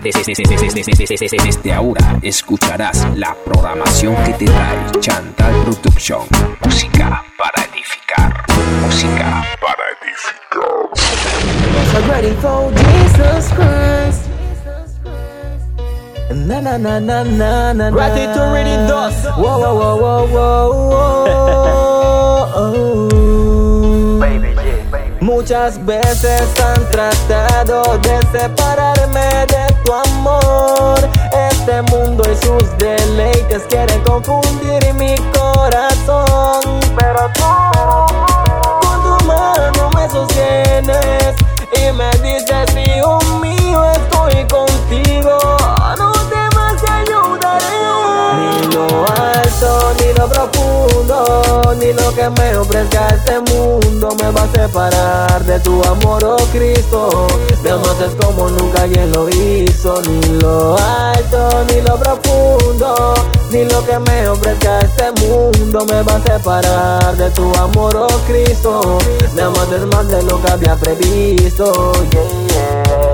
Desde ahora escucharás la programación que te trae Chantal Production. Música para edificar. Música para edificar. ready for Jesus Christ. Na na na na na na. Ready to read it dos. Whoa whoa whoa whoa whoa. Muchas veces han tratado de separarme de tu amor. Este mundo y sus deleites quieren confundir mi corazón. Pero tú, con tu mano me sostienes y me dices, hijo mío, estoy contigo. Lo alto, ni lo profundo, ni lo que me ofrezca este mundo me va a separar de tu amor, oh Cristo. Me amas como nunca alguien lo hizo, ni lo alto, ni lo profundo, ni lo que me ofrezca este mundo me va a separar de tu amor, oh Cristo. Me amaste más de lo que había previsto.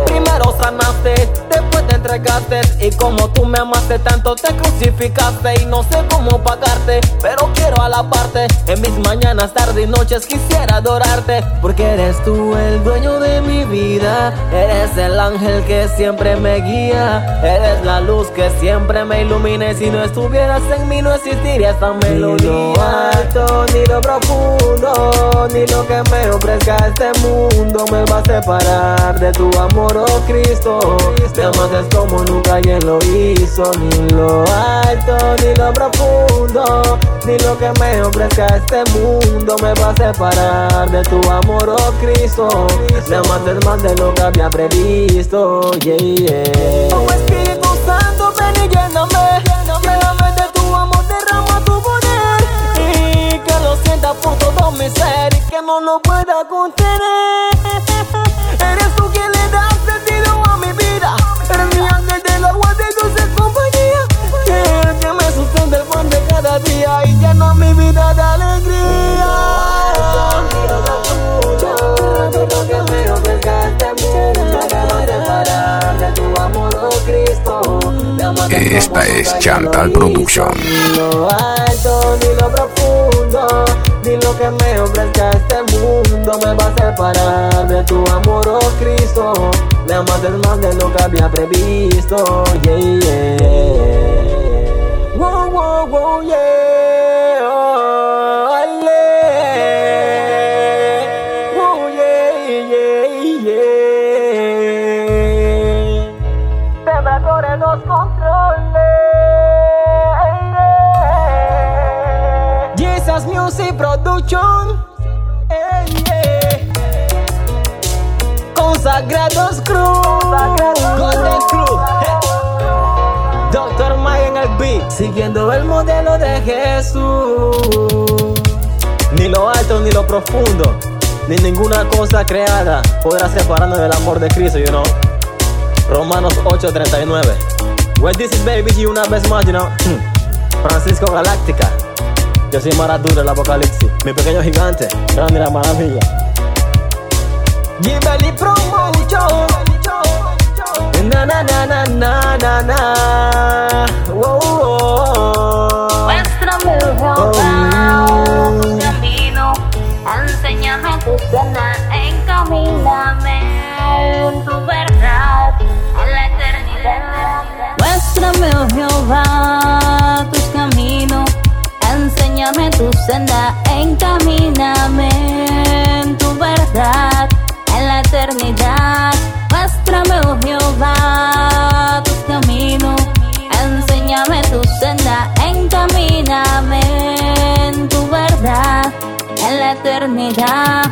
Primero sanaste, después te entregaste Y como tú me amaste tanto te crucificaste Y no sé cómo pagarte, pero quiero alabarte En mis mañanas, tardes y noches quisiera adorarte Porque eres tú el dueño de mi vida Eres el ángel que siempre me guía Eres la luz que siempre me ilumina Y si no estuvieras en mí no existiría esta Ni lo melodía alto, ni lo profundo, ni lo que me ofrezca este mundo me va a separar de tu amor, oh Cristo. Amas como nunca alguien lo hizo, ni lo alto, ni lo profundo, ni lo que me ofrezca este mundo me va a separar de tu amor, oh Cristo. Me amas más de lo que había previsto, yeah, yeah. Oh Espíritu Santo, ven y lléname, lléname de tu amor, derrama tu poder y que lo sienta por todo mi ser y que no lo pueda contener. De día y llena mi vida de alegría. Esta es Chantal Production. Lo alto, ni lo profundo, ni lo que me ofrezca este mundo me va a separar de tu amor, oh Cristo. Me amaste más de lo que había previsto, yeah, yeah. Wow, wow, wow, yeah. Oh, ale. Wow, yeah, yeah, yeah. Quebradores los controles. Jesus Music Production. Consagrados Cruz. Golden Cruz. Siguiendo el modelo de Jesús. Ni lo alto ni lo profundo. Ni ninguna cosa creada podrá separarnos del amor de Cristo, you know. Romanos 8:39. Well, this is baby, y una vez más, you know. Hmm. Francisco Galáctica. Yo soy Maradura del Apocalipsis. Mi pequeño gigante. Grande la maravilla. Gimbali Promotion. Na na na na na na na. Wow, wow. Muéstrame Jehová tu camino, enséñame tu senda, encamíname en tu verdad, en la eternidad. Muéstrame, oh Jehová, tus caminos, enséñame tu senda, encamíname en tu verdad, en la eternidad. Eternidad.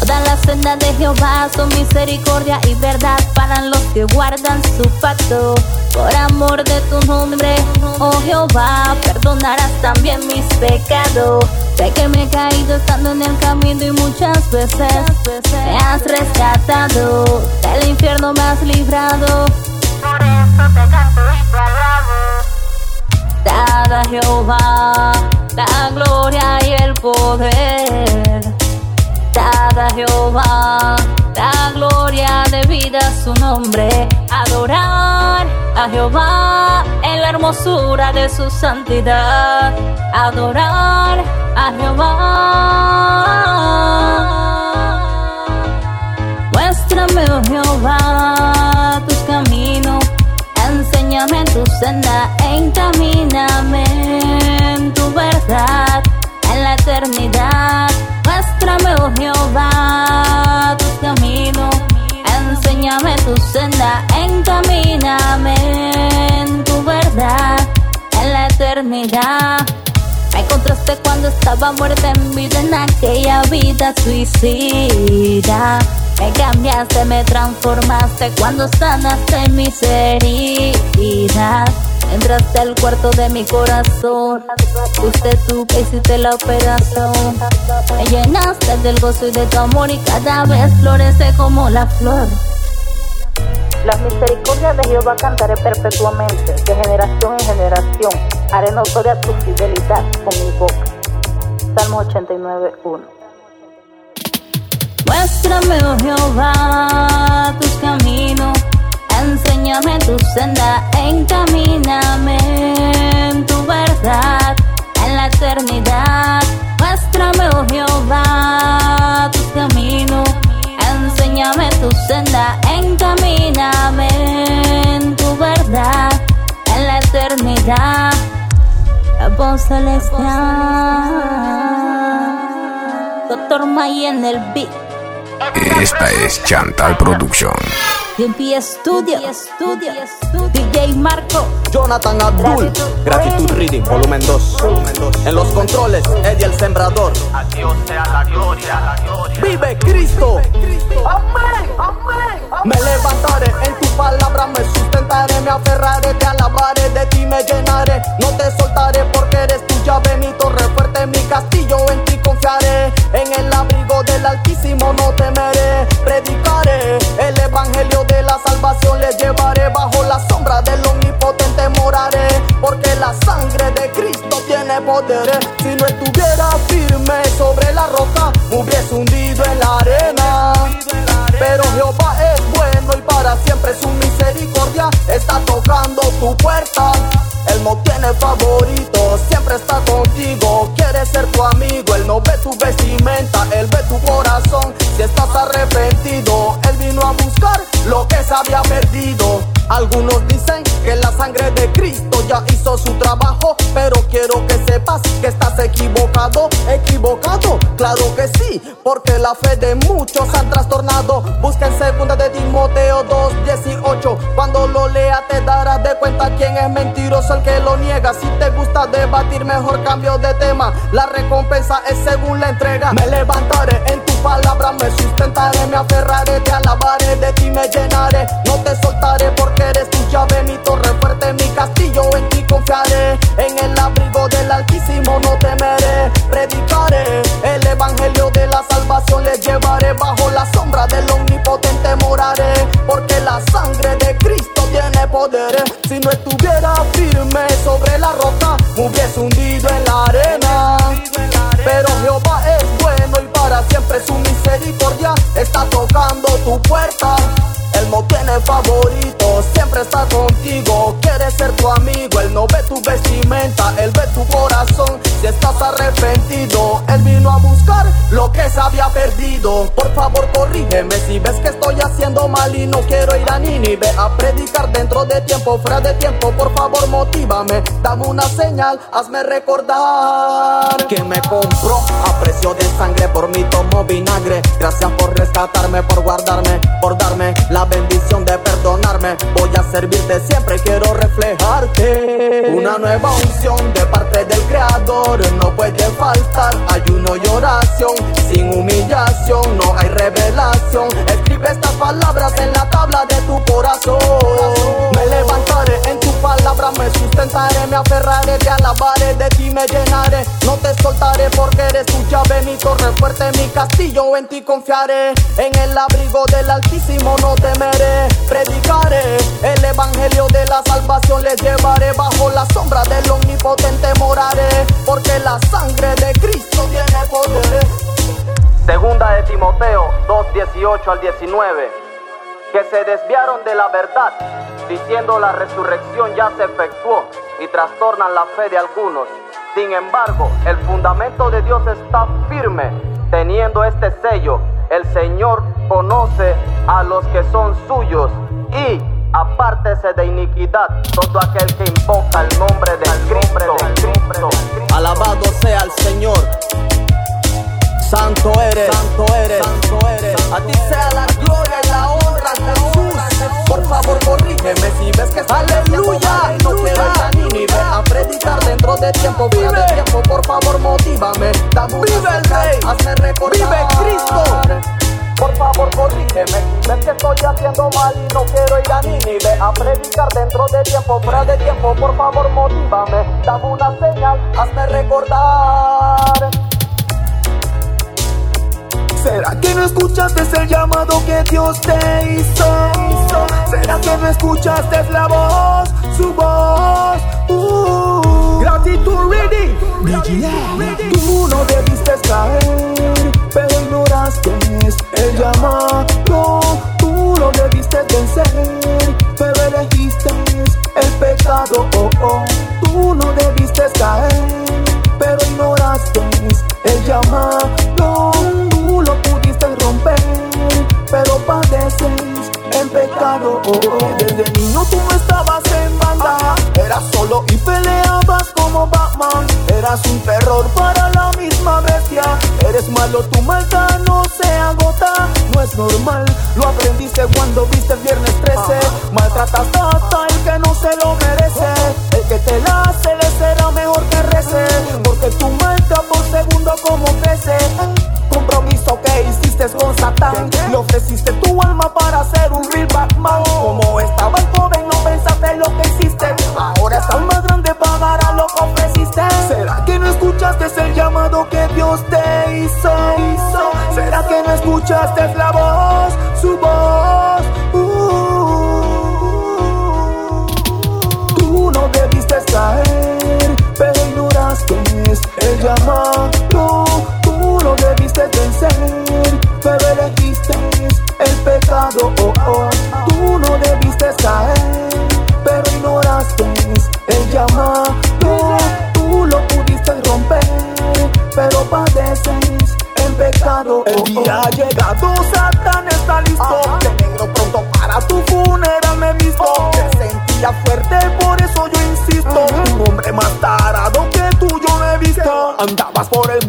Todas las sendas de Jehová son misericordia y verdad para los que guardan su pacto. Por amor de tu nombre, oh Jehová, perdonarás también mis pecados. Sé que me he caído estando en el camino y muchas veces me has rescatado. Del infierno me has librado. Por eso te canto y te alabo. Dad a Jehová la gloria y el poder. Dad a Jehová la gloria de vida a su nombre. Adorad a Jehová en la hermosura de su santidad. Adorar a Jehová. Muéstrame, oh Jehová, tus caminos. Enséñame tu senda, encamíname en tu la eternidad. Muéstrame, oh Jehová, tus caminos enséñame tu senda, encamíname en tu verdad, en la eternidad. Me encontraste cuando estaba muerta en vida en aquella vida suicida. Me cambiaste, me transformaste cuando sanaste mis heridas. Entraste al cuarto de mi corazón, fuiste tú que hiciste la operación. Me llenaste del gozo y de tu amor y cada vez florece como la flor. Las misericordias de Jehová cantaré perpetuamente, de generación en generación. Haré notoria tu fidelidad con mi boca. Salmo 89, 1. Muéstrame, oh Jehová, tus caminos. Enséñame tu senda, encamíname en tu verdad, en la eternidad. Muéstrame, oh Jehová, tus caminos enséñame tu senda, encamíname en tu verdad, en la eternidad, voz celestial. Doctor May en el beat. Esta es Chantal Production. DMP Studio, Studio, DJ Marco, Jonathan Abdul, Gratitud Reading, volumen 2. En los controles, Eddie el Sembrador. A Dios sea la gloria, la gloria. Vive Cristo. Me levantaré en tu palabra, me sustentaré, me aferraré, te alabaré, de ti me llenaré. Es según la entrega. Me levantaré en tu palabra, me sustentaré, me aferraré, y no quiero ir a Nínive a predicar dentro de tiempo, fuera de tiempo. Por favor, motívame, dame una señal, hazme recordar que me compró a precio de sangre por mi tomo vinagre. Gracias por rescatarme, por guardarme, por darme la bendición de perdonarme. Voy a servirte siempre, quiero reflejarte. Una nueva unción de parte del Creador no puede faltar. Ayuno y oración, sin humillación no hay revelación. Escribe estas palabras en la tabla de tu corazón. Me levantaré en tu palabra, me sustentaré, me aferraré, te alabaré, de ti me llenaré. No te soltaré porque eres tu llave, mi torre fuerte, mi castillo, en ti confiaré. En el abrigo del Altísimo no temeré. Predicaré el evangelio de la salvación, les llevaré bajo la sombra del omnipotente moraré. Porque la sangre de Cristo tiene poder. Segunda de Timoteo 2, 18 al 19. que se desviaron de la verdad, diciendo la resurrección ya se efectuó y trastornan la fe de algunos. Sin embargo, el fundamento de Dios está firme, teniendo este sello. El Señor conoce a los que son suyos y apártese de iniquidad todo aquel que invoca el nombre de Cristo. Alabado sea el Señor. Santo eres, santo eres, santo eres. A ti sea la gloria y la honra, Jesús. Por favor, corrígeme si ves que aleluya. No quiero ir ni ver a predicar dentro de tiempo, fuera de tiempo. Por favor, motívame. Dame Vive el rey, hazme recordar. Vive Cristo. Por favor, corrígeme. Ves que estoy haciendo mal y no quiero ir a Nínive a predicar dentro de tiempo, fuera de tiempo. Por favor, motívame. Dame una señal, hazme recordar. ¿Será que no escuchaste el llamado que Dios te hizo? ¿Será que no escuchaste la voz, su voz? Uh, gratitud ready. Tú no debiste caer, pero ignoraste el llamado. Tú no debiste vencer, pero elegiste el pecado. Oh, oh. Tú no debiste caer, pero ignoraste el llamado Desde niño tú no estabas en banda, eras solo y peleabas como Batman. Eras un terror para la misma bestia. Eres malo, tu maldad no se agota, no es normal. Lo aprendiste cuando viste el viernes 13. Maltratas hasta el que no se lo merece. El que te la hace le será mejor que rece, porque tu maldad por segundo como crece compromiso que hiciste con Satán. Le ofreciste tu alma para ser un real Batman. Como estaba el joven, no pensaste lo que hiciste. Ahora estás más grande, pagará lo que ofreciste. ¿Será que no escuchaste el llamado que Dios te hizo? ¿Será que no escuchaste la voz, su voz? Uh. Tú no debiste caer, pero ignoraste el llamado no debiste vencer, pero elegiste el pecado. Oh, oh. Tú no debiste caer, pero ignoraste el llamado. Tú lo pudiste romper, pero padeces el pecado. El día ha llegado, Satán está listo. De negro pronto para tu funeral me he visto. Te sentía fuerte, por eso yo insisto. Un hombre más tarado que tú yo no he visto. Andabas por el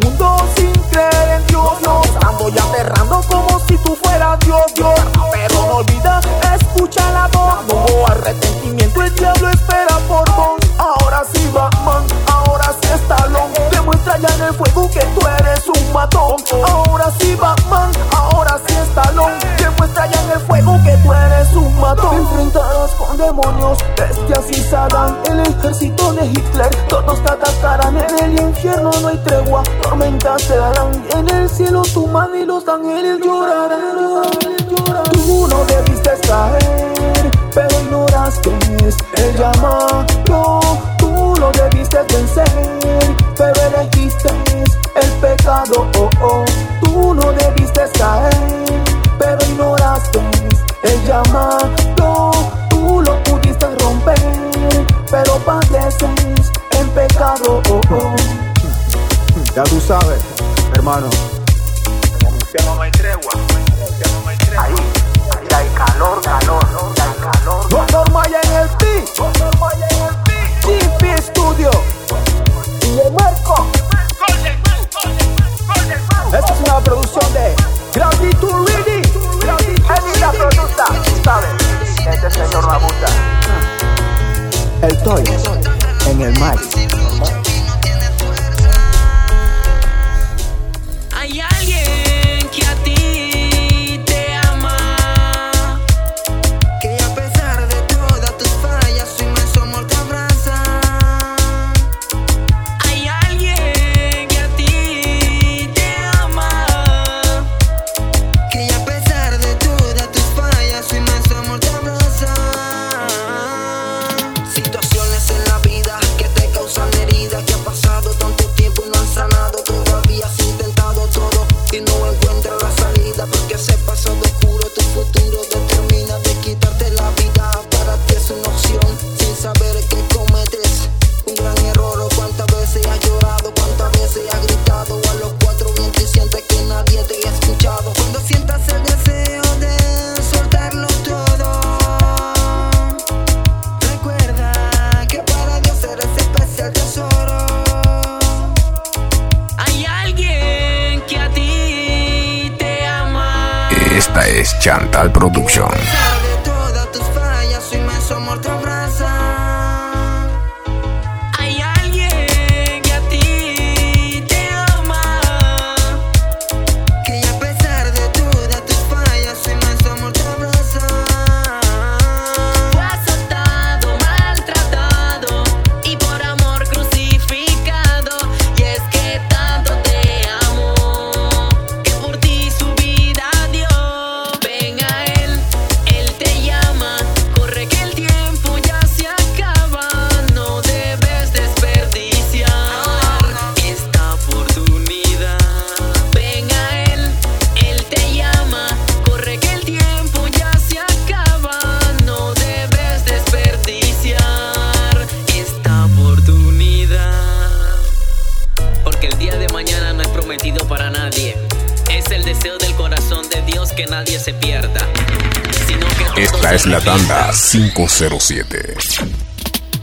infierno no hay tregua, tormentas te darán. En el cielo tu madre y los ángeles llorarán. Tú no debiste caer, Es Chantal Production. Esta es la tanda 507.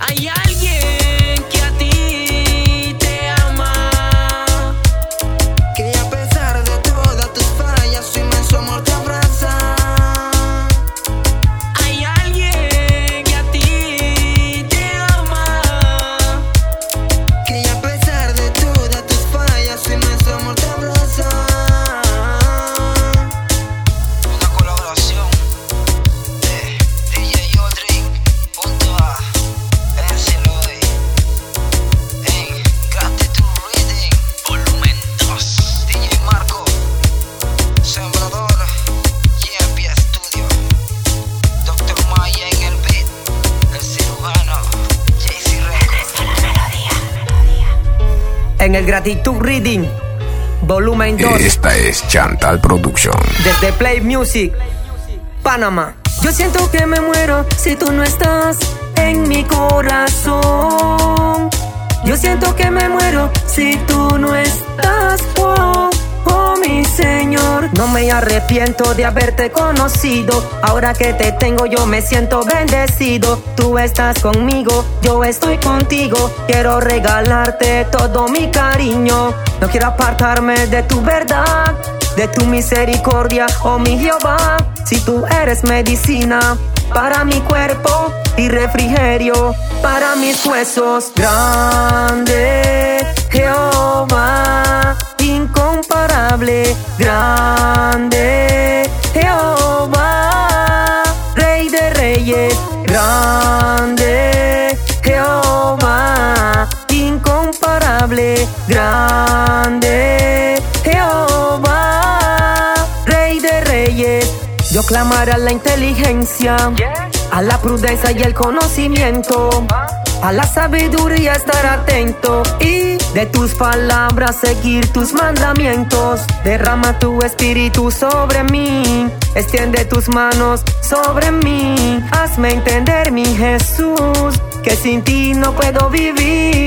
Hay Gratitud Reading, volumen 2, Esta es Chantal Production. desde Play Music, Panamá. Yo siento que me muero si tú no estás en mi corazón. Yo siento que me muero si tú no estás. No me arrepiento de haberte conocido. Ahora que te tengo, yo me siento bendecido. Tú estás conmigo, yo estoy contigo. Quiero regalarte todo mi cariño. No quiero apartarme de tu verdad de tu misericordia, oh mi Jehová. Si tú eres medicina para mi cuerpo y refrigerio para mis huesos. Grande Jehová, incomparable, grande. Jehová, Rey de Reyes, grande. Jehová, incomparable, grande. Jehová, Rey de Reyes. Yo clamaré a la inteligencia, a la prudencia y el conocimiento, a la sabiduría estar atento y de tus palabras seguir tus mandamientos. Derrama tu espíritu sobre mí, extiende tus manos sobre mí. Hazme entender, mi Jesús, que sin ti no puedo vivir.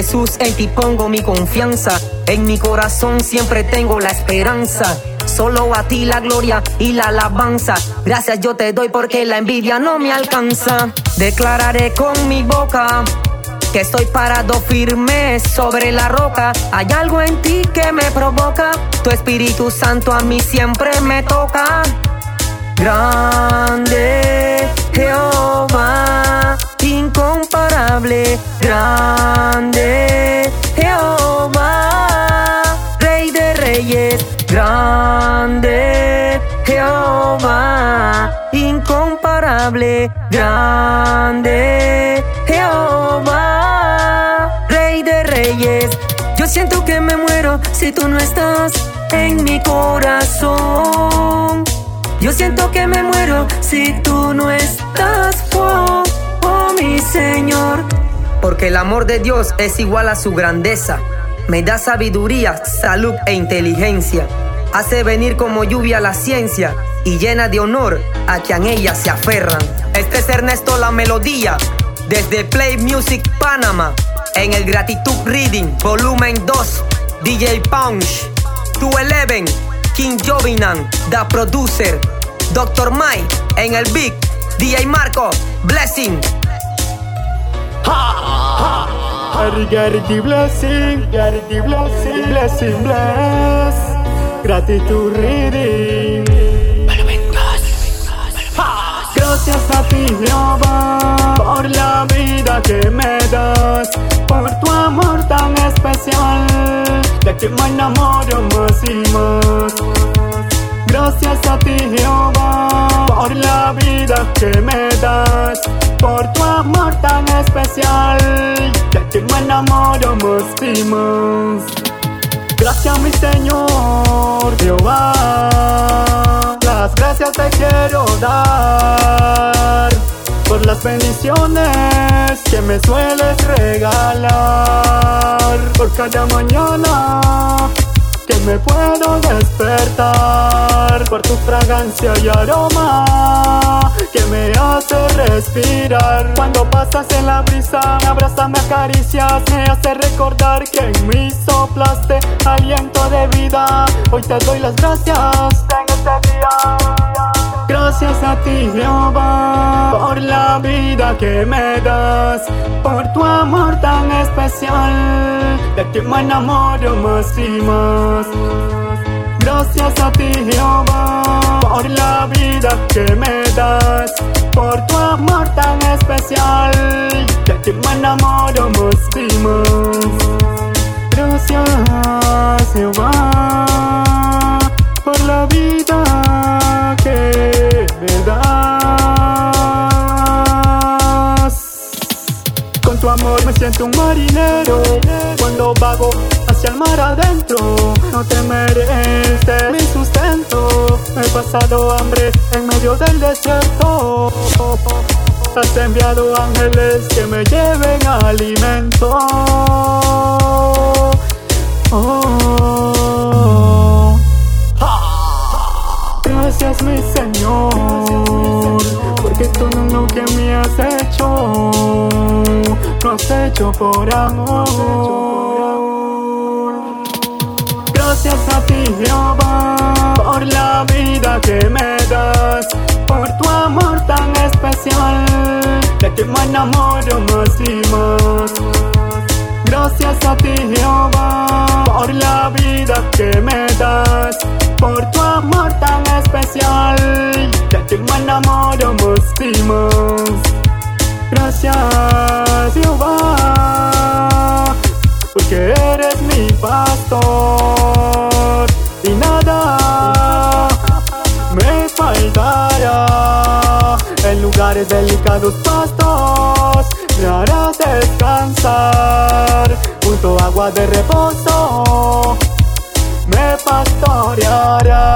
Jesús, en ti pongo mi confianza, en mi corazón siempre tengo la esperanza. Solo a ti la gloria y la alabanza. Gracias yo te doy porque la envidia no me alcanza. Declararé con mi boca que estoy parado firme sobre la roca. Hay algo en ti que me provoca. Tu Espíritu Santo a mí siempre me toca. Grande Jehová, incomparable, grande Jehová, Rey de Reyes, grande Jehová, incomparable, grande Jehová, Rey de Reyes. Yo siento que me muero si tú no estás en mi corazón. Yo siento que me muero si tú no estás, oh mi Señor. Porque el amor de Dios es igual a su grandeza. Me da sabiduría, salud e inteligencia. Hace venir como lluvia la ciencia y llena de honor a quien ella se aferran. Este es Ernesto la melodía Desde Play Music Panama, en el Gratitud Reading, volumen 2, DJ Punch, 211, King Jovinan, The Producer, Dr. Mike, en el Big, DJ Marco, Blessing. Charity blessing, charity blessing, blessing bless. Gratitud reading. Gracias a ti, Jehová, por la vida que me das, por tu amor tan especial, de que me enamoro más y más. Gracias a ti, Jehová, por la vida que me das, por tu amor tan especial, de que me enamoro más más. Gracias, mi Señor, Jehová. Las gracias te quiero dar por las bendiciones que me sueles regalar. Por cada mañana que me puedo despertar por tu fragancia y aroma que me hace respirar. Cuando pasas en la brisa, me abrazas, me acaricias, me hace recordar que en mí soplaste aliento de vida. Hoy te doy las gracias en este día. Gracias a ti, Jehová, por la vida que me das, por tu amor tan especial, de ti me enamoro más y más. Gracias a ti, Jehová, por la vida que me das, por tu amor tan especial, de ti me enamoro más y más. Gracias, Jehová, por la vida marinero cuando vago hacia el mar adentro. No temeré este mi sustento. He pasado hambre en medio del desierto. Has enviado ángeles que me lleven alimento. Oh. Gracias mi Señor, porque todo lo que me has hecho, lo has hecho por amor. Gracias a ti Jehová, por la vida que me das, por tu amor tan especial, de que me enamoro más y más. Gracias a ti Jehová, por la vida que me das, por tu amor tan especial, de ti me enamoro más y. Gracias Jehová, porque eres mi pastor y nada me faltará. En lugares delicados pastos me harás descansar junto a agua de reposo me pastorearás.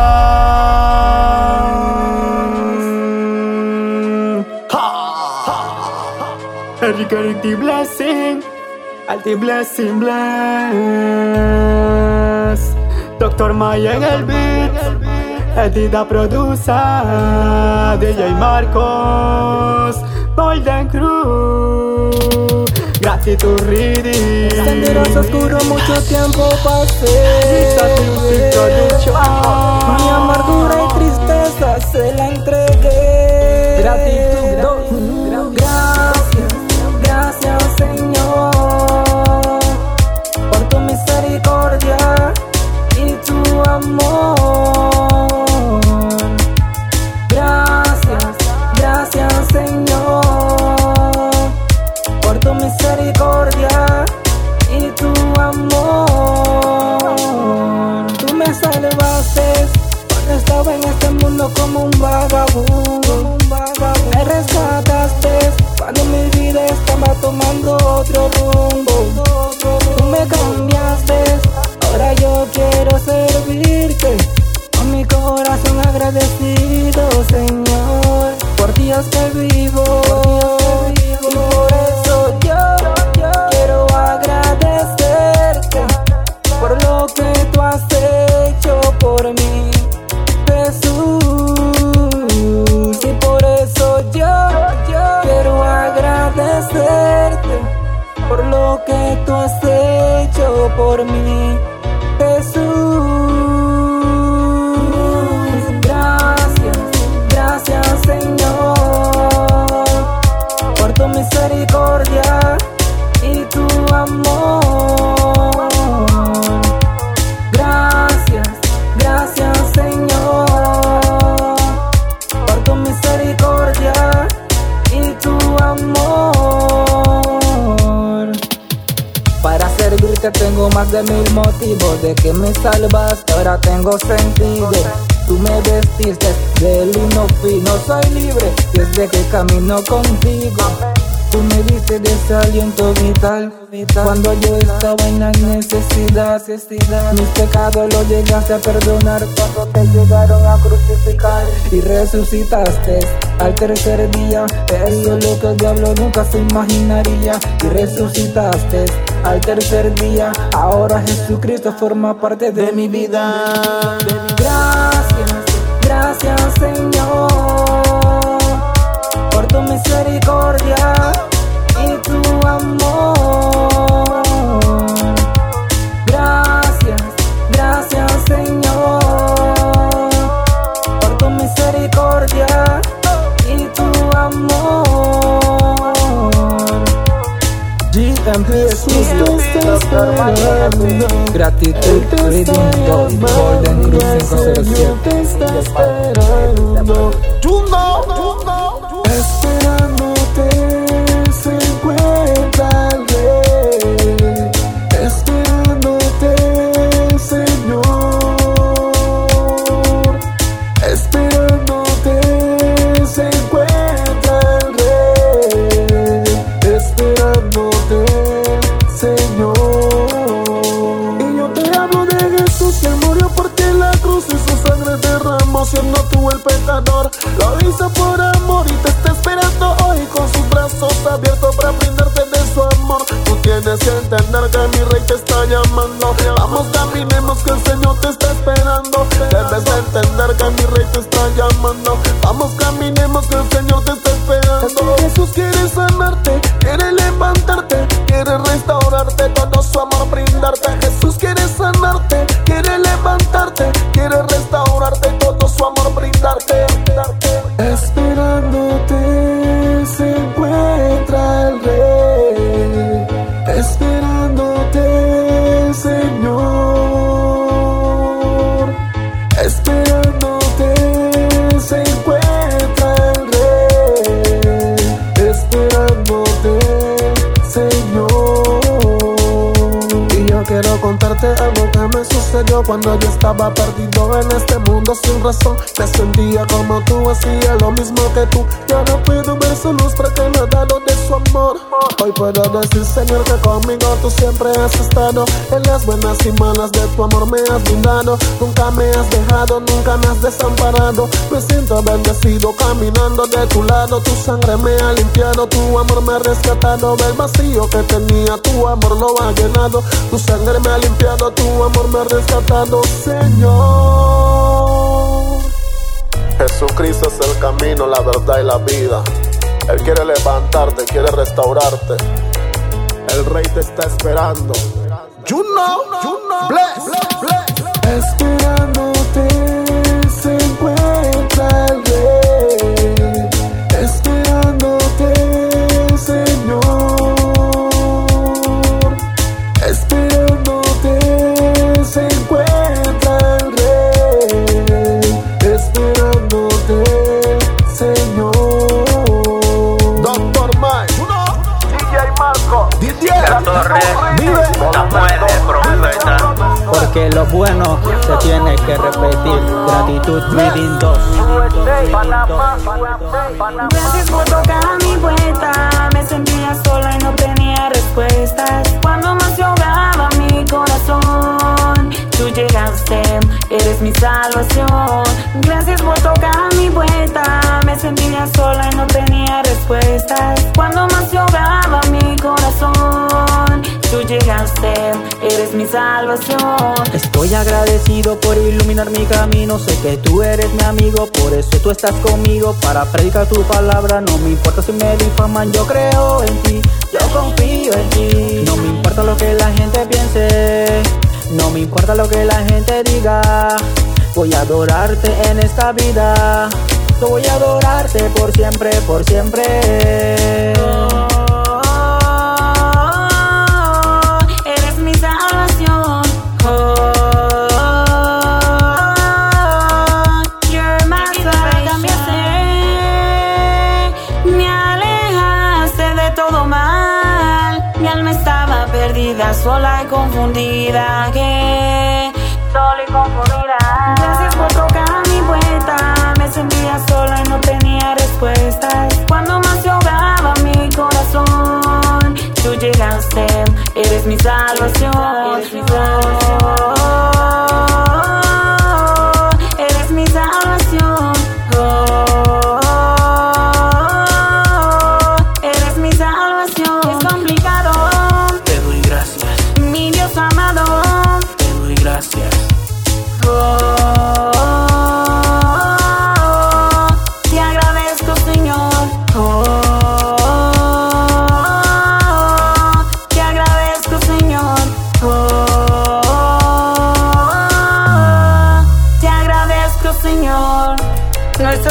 Eric, Eric, the blessing, al the blessing bless. Doctor Maya en el beat, Edida produce, DJ Marcos, Golden Crew. Gratitud reading. Senderos oscuro mucho tiempo pasé. Mi amargura y tristeza se la entregué. Gratitud. Gracias, gracias Señor misericordia y tu amor. Tú me salvaste cuando estaba en este mundo como un vagabundo. Me rescataste cuando mi vida estaba tomando otro rumbo. Tú me cambiaste, ahora yo quiero servirte. Con mi corazón agradecido, Señor, por días que vivo. Por eso por lo que tú has hecho por mí, Jesús. Y por eso yo, quiero agradecerte por lo que tú has hecho por mí, Jesús. Gracias, gracias Señor, por tu misericordia y tu amor. Tengo más de mil motivos de que me salvaste, ahora tengo sentido. Tú me vestiste de lino fino, soy libre desde que camino contigo. Tú me diste de ese aliento vital, cuando yo estaba en la necesidad. Mis pecados los llegaste a perdonar cuando te llegaron a crucificar y resucitaste al tercer día. Eso es lo que el diablo nunca se imaginaría. Y resucitaste al tercer día. Ahora Jesucristo forma parte de mi vida. Gracias, gracias Señor por tu misericordia GMP Studios, gratitud, reading, Esperándote, Señor. Esperándote se encuentra el rey. Esperándote, Señor. Y yo quiero contarte algo que me sucedió cuando yo estaba perdido en este mundo sin razón. Me sentía como tú, hacía lo mismo que tú. Y ahora puedo ver su luz porque me ha dado de su amor. Hoy puedo decir, Señor, que conmigo tú siempre has estado. En las buenas y malas de tu amor me has brindado. Nunca me has dejado, nunca me has desamparado. Me siento bendecido caminando de tu lado. Tu sangre me ha limpiado, tu amor me ha rescatado del vacío que tenía. Tu amor lo ha llenado. Tu sangre me ha limpiado, tu amor me ha rescatado, Señor. Jesucristo es el camino, la verdad y la vida. Él quiere levantarte, quiere restaurarte. El rey te está esperando. You know, you know, bless, bless. Esperándote se Estoy agradecido por iluminar mi camino. Sé que tú eres mi amigo, por eso tú estás conmigo. Para predicar tu palabra, no me importa si me difaman. Yo creo en ti, yo confío en ti. No me importa lo que la gente piense, no me importa lo que la gente diga. Voy a adorarte en esta vida. Yo voy a adorarte por siempre, por siempre. Que sola y confundida. Gracias por tocar mi puerta. Me sentía sola y no tenía respuestas. Cuando más se ahogaba mi corazón, tú llegaste. Eres mi salvación. Eres mi salvación.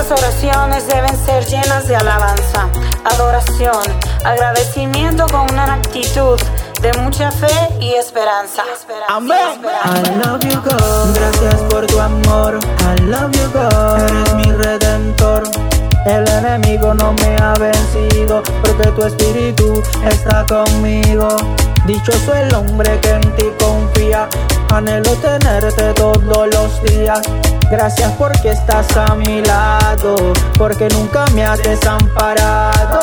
Nuestras oraciones deben ser llenas de alabanza, adoración, agradecimiento con una actitud de mucha fe y esperanza. Amén. I love you, God. Gracias por tu amor. I love you, God. Eres mi redentor. El enemigo no me ha vencido porque tu espíritu está conmigo. Dichoso el hombre que en ti confía. Anhelo tenerte todos los días. Gracias porque estás a mi lado. Porque nunca me has desamparado.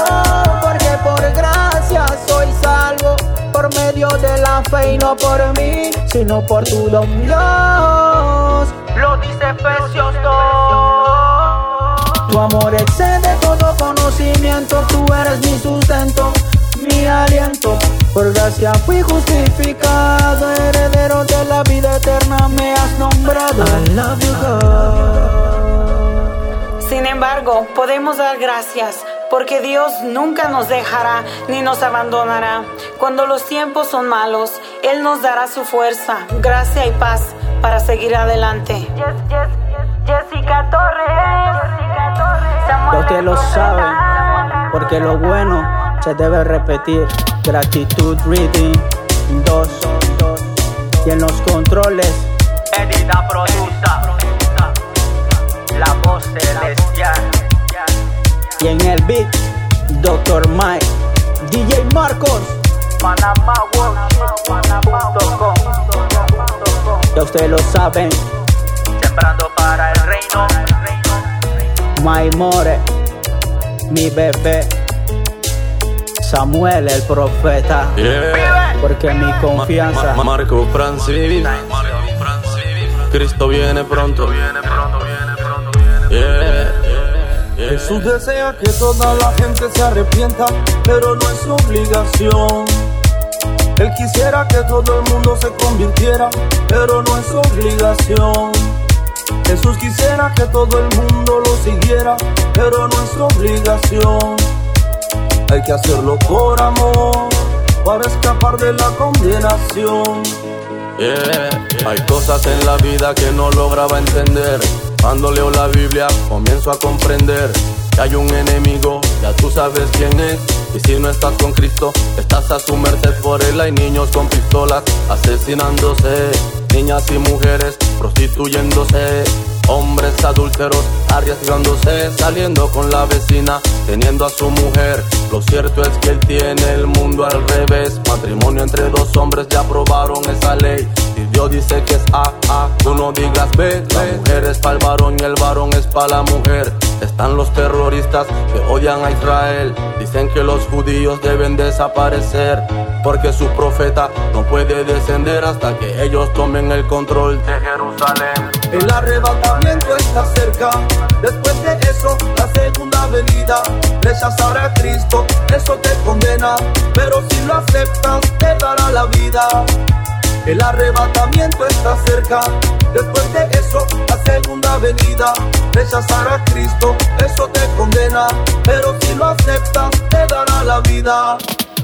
Porque por gracia soy salvo por medio de la fe y no por mí, sino por tu don Dios. Lo dice Efesios 2. Tu amor excede todo conocimiento, tú eres mi sustento, mi aliento. Por gracia fui justificado, heredero de la vida eterna me has nombrado. I love you, God. Sin embargo, podemos dar gracias porque Dios nunca nos dejará ni nos abandonará. Cuando los tiempos son malos, Él nos dará su fuerza, gracia y paz para seguir adelante. Jessica Torres. Los que lo saben, porque lo bueno se debe repetir. Gratitud Reading 2 y en los controles Edita, produza. La voz celestial. y en el beat Dr. Mike, DJ Marcos. Panamá Worship.com. Ya ustedes lo saben, Sembrando para el reino. My More, mi bebé. Samuel el profeta, Yeah. porque mi confianza Ma- Marco Francis. Cristo viene pronto. Yeah. Jesús desea que toda la gente se arrepienta, pero no es obligación. Él quisiera que todo el mundo se convirtiera, pero no es obligación. Jesús quisiera que todo el mundo lo siguiera, pero no es obligación. Hay que hacerlo por amor, para escapar de la condenación. Yeah. Hay cosas en la vida que no lograba entender. Cuando leo la Biblia comienzo a comprender que hay un enemigo, ya tú sabes quién es. Y si no estás con Cristo, estás a su merced por él. Hay niños con pistolas asesinándose, niñas y mujeres prostituyéndose. Hombres adúlteros arriesgándose, saliendo con la vecina, teniendo a su mujer. Lo cierto es que él tiene el mundo al revés. Matrimonio entre dos hombres ya aprobaron esa ley. Dios dice que es A, A, tú no digas B. La mujer es para el varón y el varón es para la mujer. Están los terroristas que odian a Israel. Dicen que los judíos deben desaparecer. Porque su profeta no puede descender hasta que ellos tomen el control de Jerusalén. El arrebatamiento está cerca. Después de eso, la segunda venida. Rechazar a Cristo, eso te condena. Pero si lo aceptas, te dará la vida. El arrebatamiento está cerca. Después de eso, la segunda venida. Rechazar a Cristo, eso te condena. Pero si lo aceptas, te dará la vida.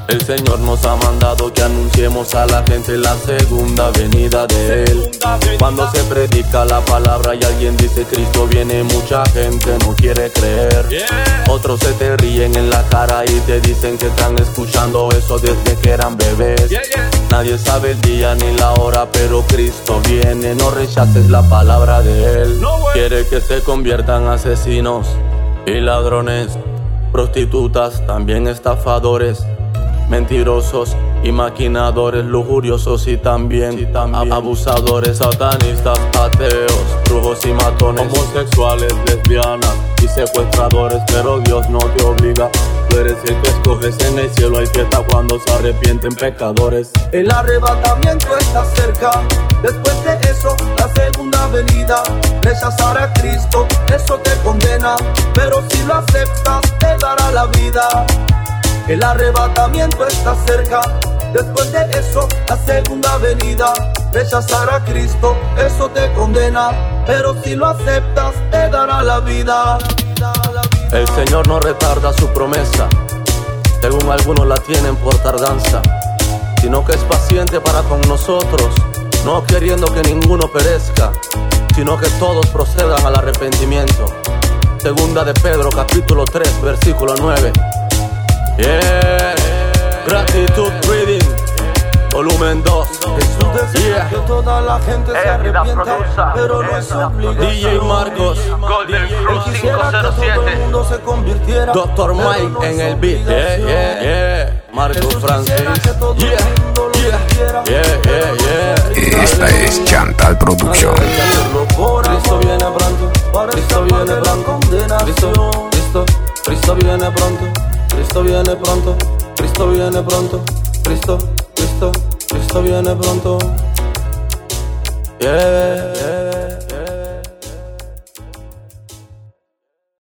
El Señor nos ha mandado que anunciemos a la gente la segunda venida de Él. Cuando se predica la palabra y alguien dice Cristo viene, mucha gente no quiere creer. Otros se te ríen en la cara y te dicen que están escuchando eso desde que eran bebés. Nadie sabe el día ni la hora, pero Cristo viene. No rechaces la palabra de Él. Quiere que se conviertan asesinos y ladrones, prostitutas, también estafadores mentirosos y maquinadores, lujuriosos y también, abusadores, satanistas, ateos, brujos y matones, homosexuales, lesbianas y secuestradores, pero Dios no te obliga. Tú eres el que escoges en el cielo, hay fiesta cuando se arrepienten pecadores. El arrebatamiento está cerca, después de eso, la segunda venida. Rechazar a Cristo, eso te condena, pero si lo aceptas, te dará la vida. El arrebatamiento está cerca. Después de eso, la segunda venida. Rechazar a Cristo, eso te condena. Pero si lo aceptas, te dará la vida. El Señor no retarda su promesa, según algunos la tienen por tardanza, sino que es paciente para con nosotros, no queriendo que ninguno perezca, sino que todos procedan al arrepentimiento. Segunda de Pedro capítulo 3 versículo 9. Yeah, gratitud reading, volumen 2. Yeah, Que toda la gente se arrepienta, pero no es obligación. DJ Marcos, Golden Fruit Quisiera que todo el 507. mundo se convirtiera. Dr. pero Mike no en el beat. Yeah, yeah, yeah. Marco Francis. Yeah, yeah, yeah. Esta es Chantal Producción. Cristo viene pronto, Cristo viene pronto, Cristo, Cristo, Cristo viene pronto, Cristo viene pronto, Cristo viene pronto, Cristo, Cristo, Cristo viene pronto. Yeah.